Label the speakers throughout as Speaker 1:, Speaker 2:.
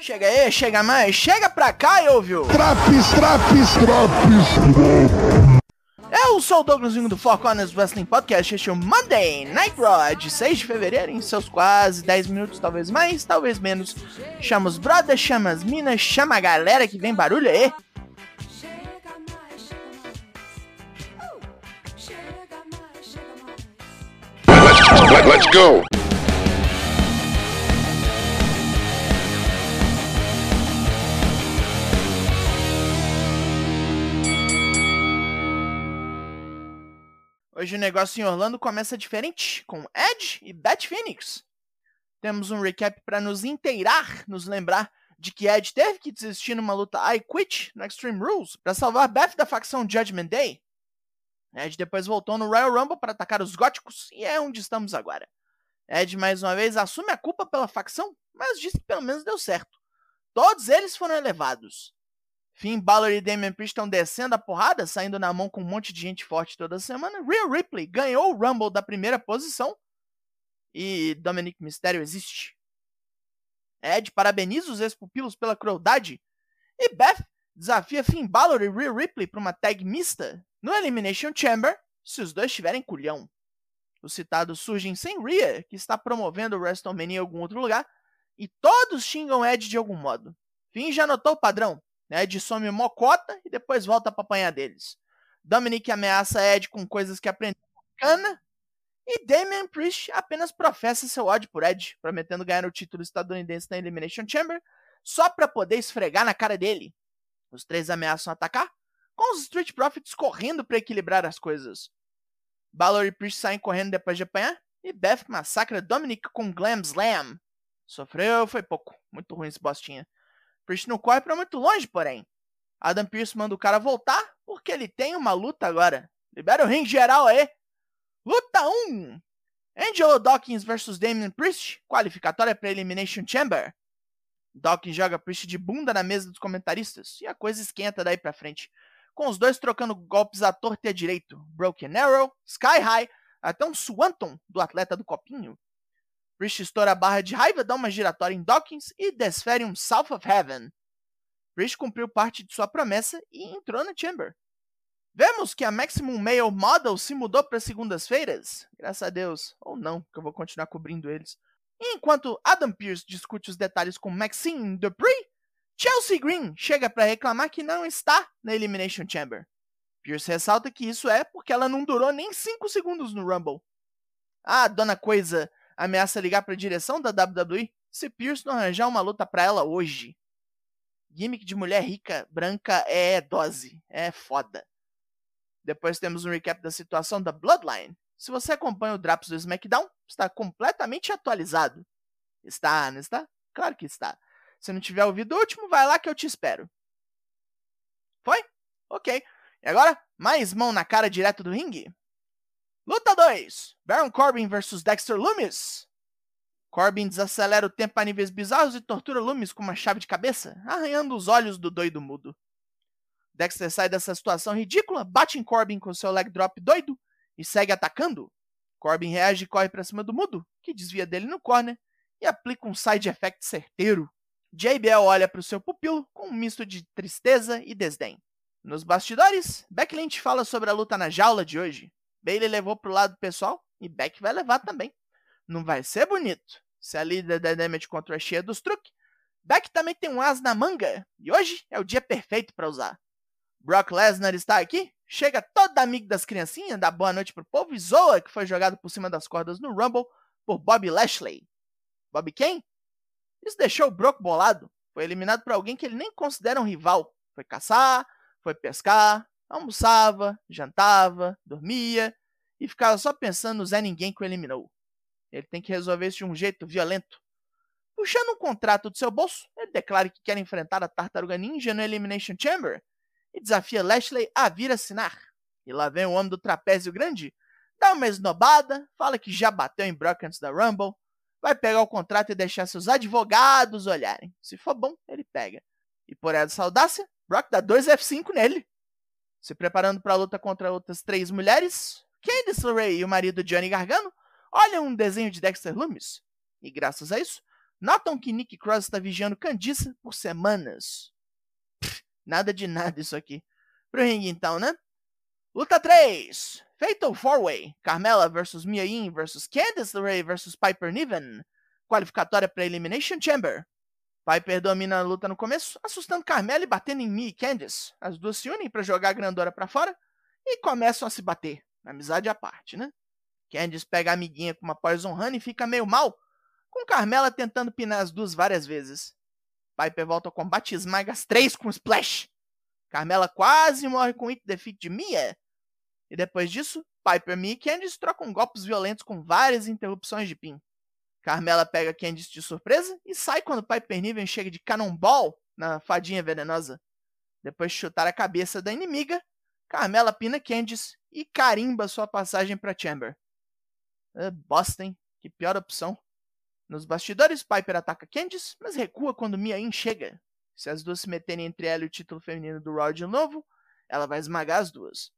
Speaker 1: Chega aí, chega mais, chega pra cá, ouviu?
Speaker 2: Traps, traps, traps.
Speaker 1: Eu sou o Douglasinho do Four Corners Wrestling Podcast, este é o Monday Night Raw de 6 de fevereiro, em seus quase 10 minutos, talvez mais, talvez menos. Chama os brothers, chama as minas, chama a galera que vem barulho aí.
Speaker 3: Chega mais,
Speaker 1: Hoje o negócio em Orlando começa diferente, com Edge e Beth Phoenix. Temos um recap para nos inteirar, nos lembrar de que Edge teve que desistir numa luta I Quit no Extreme Rules para salvar Beth da facção Judgment Day. Edge depois voltou no Royal Rumble para atacar os góticos e é onde estamos agora. Edge mais uma vez assume a culpa pela facção, mas diz que pelo menos deu certo. Todos eles foram elevados. Finn Balor e Damian Priest estão descendo a porrada, saindo na mão com um monte de gente forte toda semana. Rhea Ripley ganhou o Rumble da primeira posição. E Dominic Mysterio existe. Ed parabeniza os ex-pupilos pela crueldade. E Beth desafia Finn Balor e Rhea Ripley para uma tag mista no Elimination Chamber, se os dois tiverem culhão. Os citados surgem sem Rhea, que está promovendo o WrestleMania em algum outro lugar, e todos xingam Ed de algum modo. Finn já notou o padrão. Ed some mocota e depois volta para apanhar deles. Dominic ameaça Ed com coisas que aprendeu com cana. E Damian Priest apenas professa seu ódio por Ed, prometendo ganhar o título estadunidense na Elimination Chamber só para poder esfregar na cara dele. Os três ameaçam atacar, com os Street Profits correndo para equilibrar as coisas. Balor e Priest saem correndo depois de apanhar, e Beth massacra Dominic com Glam Slam. Sofreu, foi pouco. Muito ruim esse bostinha. Priest não corre pra muito longe, porém. Adam Pearce manda o cara voltar porque ele tem uma luta agora. Libera o ringue geral aí. Luta 1. Angelo Dawkins vs Damian Priest, qualificatória para Elimination Chamber. Dawkins joga Priest de bunda na mesa dos comentaristas e a coisa esquenta daí pra frente, com os dois trocando golpes à torta e à direito. Broken Arrow, Sky High, até um Swanton do atleta do copinho. Priest estoura a barra de raiva, dá uma giratória em Dawkins e desfere um South of Heaven. Priest cumpriu parte de sua promessa e entrou na Chamber. Vemos que a Maximum Male Model se mudou para segundas-feiras. Graças a Deus. Ou não, que eu vou continuar cobrindo eles. Enquanto Adam Pearce discute os detalhes com Maxine Dupree, Chelsea Green chega para reclamar que não está na Elimination Chamber. Pierce ressalta que isso é porque ela não durou nem 5 segundos no Rumble. A dona Coisa ameaça ligar para a direção da WWE se Pierce não arranjar uma luta para ela hoje. Gimmick de mulher rica, branca é dose, é foda. Depois temos um recap da situação da Bloodline. Se você acompanha o Drops do SmackDown, está completamente atualizado. Está, não está? Claro que está. Se não tiver ouvido o último, vai lá que eu te espero. Foi? Ok. E agora, mais mão na cara direto do ringue? Luta 2: Baron Corbin vs Dexter Loomis. Corbin desacelera o tempo a níveis bizarros e tortura Loomis com uma chave de cabeça, arranhando os olhos do doido mudo. Dexter sai dessa situação ridícula, bate em Corbin com seu leg drop doido e segue atacando. Corbin reage e corre para cima do mudo, que desvia dele no corner e aplica um side effect certeiro. JBL olha para o seu pupilo com um misto de tristeza e desdém. Nos bastidores, Beck Lynch fala sobre a luta na jaula de hoje. Bailey levou pro lado pessoal e Beck vai levar também. Não vai ser bonito. Se a líder da Damage Control é cheia dos truques, Beck também tem um as na manga e hoje é o dia perfeito para usar. Brock Lesnar está aqui, chega todo amigo das criancinhas, dá boa noite pro povo e zoa que foi jogado por cima das cordas no Rumble por Bobby Lashley. Bobby quem? Isso deixou o Brock bolado. Foi eliminado por alguém que ele nem considera um rival. Foi caçar, foi pescar, almoçava, jantava, dormia e ficava só pensando no Zé Ninguém que o eliminou. Ele tem que resolver isso de um jeito violento. Puxando um contrato do seu bolso, ele declara que quer enfrentar a Tartaruga Ninja no Elimination Chamber e desafia Lashley a vir assinar. E lá vem o homem do trapézio grande, dá uma esnobada, fala que já bateu em Brock antes da Rumble, vai pegar o contrato e deixar seus advogados olharem. Se for bom, ele pega. E por essa audácia, Brock dá dois F5 nele. Se preparando para a luta contra outras três mulheres, Candice LeRae e o marido Johnny Gargano olham um desenho de Dexter Loomis. E graças a isso, notam que Nick Cross está vigiando Candice por semanas. Pff, nada de nada isso aqui. Pro ringue então, né? Luta 3. Fatal 4-Way. Carmela versus Mia Yim versus Candice LeRae versus Piper Niven. Qualificatória para Elimination Chamber. Piper domina a luta no começo, assustando Carmela e batendo em Mia e Candice. As duas se unem para jogar a grandora para fora e começam a se bater. Amizade à parte, né? Candice pega a amiguinha com uma Poison Honey e fica meio mal, com Carmela tentando pinar as duas várias vezes. Piper volta ao combate e esmaga as três com Splash. Carmela quase morre com o hit defeat de Mia. E depois disso, Piper, Mia e Candice trocam golpes violentos com várias interrupções de pin. Carmela pega Candice de surpresa e sai quando Piper Niven chega de Cannonball na fadinha venenosa. Depois de chutar a cabeça da inimiga, Carmela pina Candice e carimba sua passagem para Chamber. Ah, bosta, hein? Que pior opção. Nos bastidores, Piper ataca Candice, mas recua quando Mia Yim chega. Se as duas se meterem entre ela e o título feminino do Raw de novo, ela vai esmagar as duas.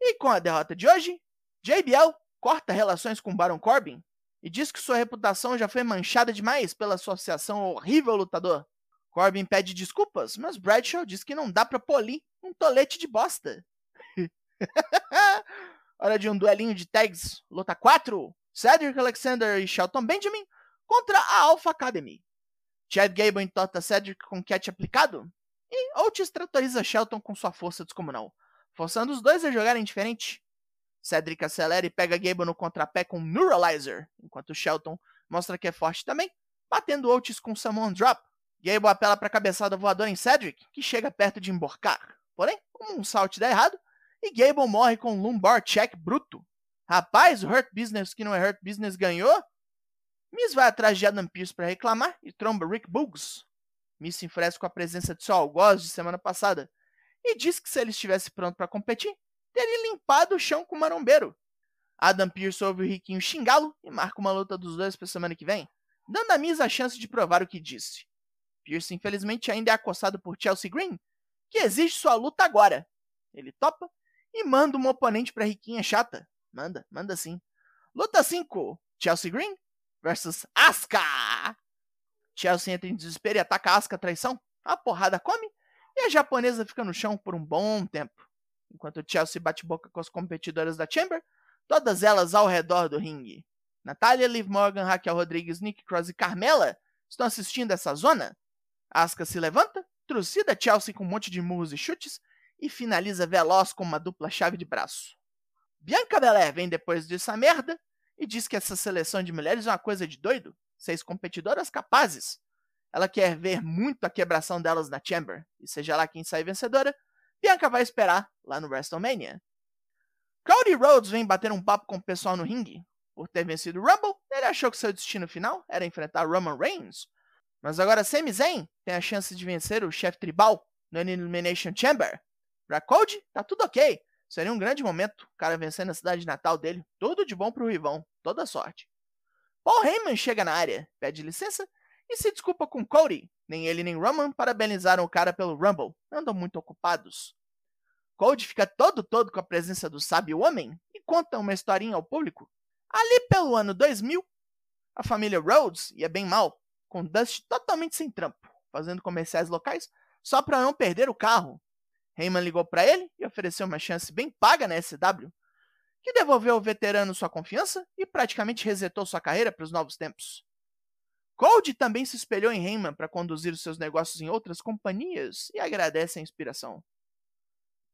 Speaker 1: E com a derrota de hoje, JBL corta relações com Baron Corbin e diz que sua reputação já foi manchada demais pela associação ao horrível lutador. Corbin pede desculpas, mas Bradshaw diz que não dá pra polir um tolete de bosta. Hora de um duelinho de tags, luta 4. Cedric Alexander e Shelton Benjamin contra a Alpha Academy. Chad Gable entorta Cedric com catch aplicado e Otis tratoriza Shelton com sua força descomunal, forçando os dois a jogarem diferente. Cedric acelera e pega Gable no contrapé com Neuralizer, enquanto Shelton mostra que é forte também, batendo Otis com Samoan Drop. Gable apela para a cabeçada voadora em Cedric, que chega perto de emborcar. Porém, um salto dá errado e Gable morre com um lumbar check bruto. Rapaz, o Hurt Business que não é Hurt Business ganhou? Miss vai atrás de Adam Pearce para reclamar e tromba Rick Boogs. Miss se enfurece com a presença de seu algoz de semana passada e diz que se ele estivesse pronto para competir, teria limpado o chão com o marombeiro. Adam Pearce ouve o Riquinho xingá-lo e marca uma luta dos dois para semana que vem, dando a Miss a chance de provar o que disse. Pierce, infelizmente, ainda é acossado por Chelsea Green, que exige sua luta agora. Ele topa e manda um oponente pra Riquinha chata. Manda, manda sim. Luta 5: Chelsea Green versus Asuka. Chelsea entra em desespero e ataca Asuka traição. A porrada come e a japonesa fica no chão por um bom tempo. Enquanto Chelsea bate boca com as competidoras da Chamber, todas elas ao redor do ringue. Natália, Liv Morgan, Raquel Rodrigues, Nick Cross e Carmela estão assistindo essa zona. Asuka se levanta, trucida Chelsea com um monte de murros e chutes e finaliza veloz com uma dupla chave de braço. Bianca Belair vem depois dessa merda e diz que essa seleção de mulheres é uma coisa de doido. Seis competidoras capazes. Ela quer ver muito a quebração delas na Chamber, e seja lá quem sai vencedora, Bianca vai esperar lá no WrestleMania. Cody Rhodes vem bater um papo com o pessoal no ringue. Por ter vencido o Rumble, ele achou que seu destino final era enfrentar Roman Reigns. Mas agora Sami Zayn tem a chance de vencer o chefe tribal no Elimination Chamber. Pra Cody, tá tudo ok. Seria um grande momento, o cara vencendo na cidade natal dele. Tudo de bom pro Rivão, toda sorte. Paul Heyman chega na área, pede licença e se desculpa com Cody. Nem ele nem Roman parabenizaram o cara pelo Rumble, andam muito ocupados. Cody fica todo todo com a presença do sábio homem e conta uma historinha ao público. Ali pelo ano 2000, a família Rhodes ia bem mal, com Dust totalmente sem trampo, fazendo comerciais locais só para não perder o carro. Heyman ligou para ele e ofereceu uma chance bem paga na SW, que devolveu ao veterano sua confiança e praticamente resetou sua carreira para os novos tempos. Cold também se espelhou em Heyman para conduzir os seus negócios em outras companhias e agradece a inspiração.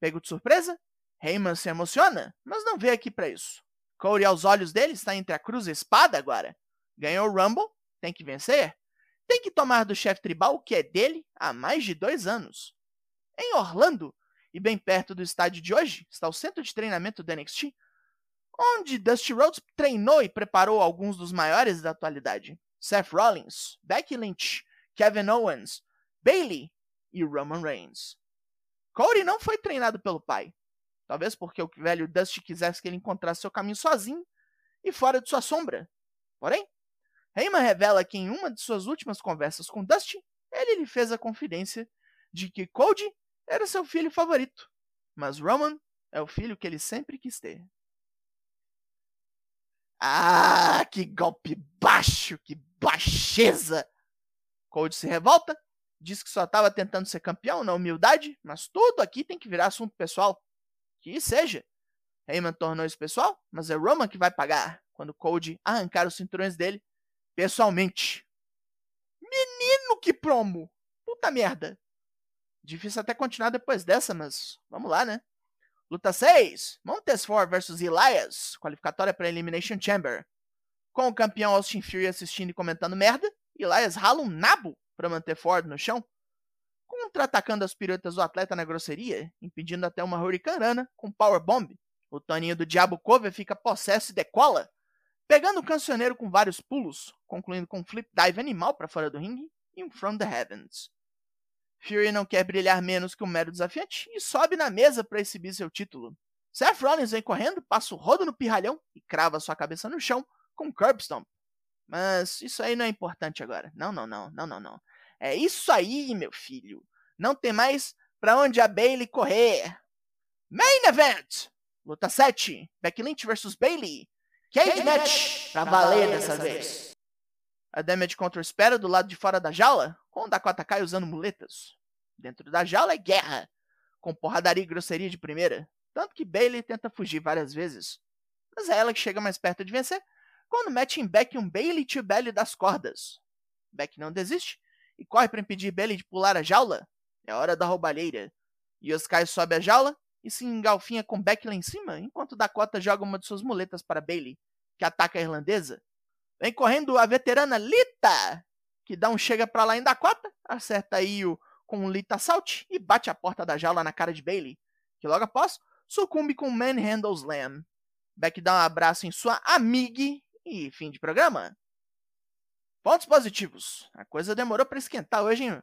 Speaker 1: Pego de surpresa, Heyman se emociona, mas não veio aqui para isso. Cody, aos olhos dele, está entre a cruz e a espada agora. Ganhou o Rumble, tem que vencer. Tem que tomar do chefe tribal o que é dele há mais de dois anos. Em Orlando, e bem perto do estádio de hoje, está o centro de treinamento do NXT, onde Dusty Rhodes treinou e preparou alguns dos maiores da atualidade. Seth Rollins, Becky Lynch, Kevin Owens, Bailey e Roman Reigns. Cody não foi treinado pelo pai. Talvez porque o velho Dusty quisesse que ele encontrasse seu caminho sozinho e fora de sua sombra. Porém, Heyman revela que em uma de suas últimas conversas com Dusty, ele lhe fez a confidência de que Cody era seu filho favorito, mas Roman é o filho que ele sempre quis ter. Ah, que golpe baixo, que baixeza! Cold se revolta, diz que só estava tentando ser campeão na humildade, mas tudo aqui tem que virar assunto pessoal. Que seja. Heyman tornou isso pessoal, mas é Roman que vai pagar quando Cold arrancar os cinturões dele pessoalmente. Menino que promo! Puta merda! Difícil até continuar depois dessa, mas vamos lá, né? Luta 6: Montesfort vs Elias, qualificatória para Elimination Chamber. Com o campeão Austin Fury assistindo e comentando merda, Elias rala um nabo para manter Ford no chão, contra-atacando as piruetas do atleta na grosseria, impedindo até uma Hurricanrana com Powerbomb. O Toninho do Diabo Cover fica possesso e decola, pegando o cancioneiro com vários pulos, concluindo com um flip dive animal para fora do ringue e um From the Heavens. Fury não quer brilhar menos que um mero desafiante e sobe na mesa para exibir seu título. Seth Rollins vem correndo, passa o rodo no pirralhão e crava sua cabeça no chão com um curb stomp. Mas isso aí não é importante agora. Não, não, não, não, não, não. É isso aí, meu filho. Não tem mais pra onde a Bailey correr. Main Event! Luta 7. Becky Lynch vs Bailey. Cage match pra valer dessa vez. A damage contra espera do lado de fora da jaula, com o Dakota Kai usando muletas. Dentro da jaula é guerra, com porradaria e grosseria de primeira. Tanto que Bailey tenta fugir várias vezes. Mas é ela que chega mais perto de vencer, quando mete em Beck um Bailey to Belly das cordas. Beck não desiste e corre para impedir Bailey de pular a jaula. É hora da roubalheira. Yoskai sobe a jaula e se engalfinha com Beck lá em cima, enquanto Dakota joga uma de suas muletas para Bailey, que ataca a irlandesa. Vem correndo a veterana Lita, que dá um chega pra lá em Dakota, acerta Io com um Lita Salt e bate a porta da jaula na cara de Bailey, que logo após sucumbe com um Manhandle Slam. Beck dá um abraço em sua amiga e fim de programa. Pontos positivos. A coisa demorou para esquentar hoje, hein?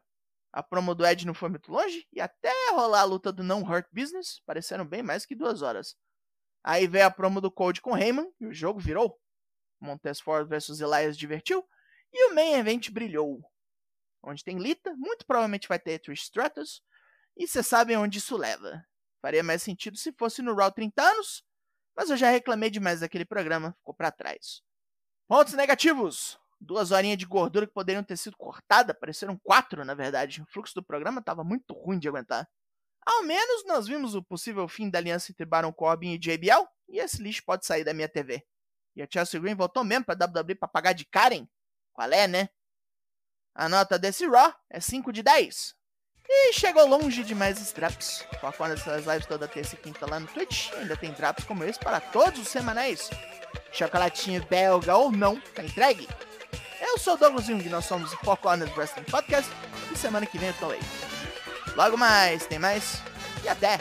Speaker 1: A promo do Ed não foi muito longe e até rolar a luta do Não Hurt Business pareceram bem mais que duas horas. Aí veio a promo do Cold com Heyman e o jogo virou. Montesfort vs Elias divertiu e o Main Event brilhou. Onde tem Lita, muito provavelmente vai ter Trish Stratus e vocês sabem onde isso leva. Faria mais sentido se fosse no Raw 30 anos, mas eu já reclamei demais daquele programa, ficou para trás. Pontos negativos. Duas horinhas de gordura que poderiam ter sido cortadas, pareceram quatro, na verdade. O fluxo do programa estava muito ruim de aguentar. Ao menos nós vimos o possível fim da aliança entre Baron Corbin e JBL, e esse lixo pode sair da minha TV. E a Chelsea Green voltou mesmo pra WWE pra pagar de Karen? Qual é, né? A nota desse Raw é 5 de 10. E chegou longe demais os drops. Foca nessas lives toda terça e quinta lá no Twitch. Ainda tem drops como esse para todos os semanais. Chocolatinho belga ou não, tá entregue? Eu sou o Douglas Jung, nós somos o Foco Honest Wrestling Podcast. E semana que vem eu tô aí. Logo mais, tem mais. E até!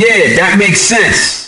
Speaker 4: Yeah, that makes sense.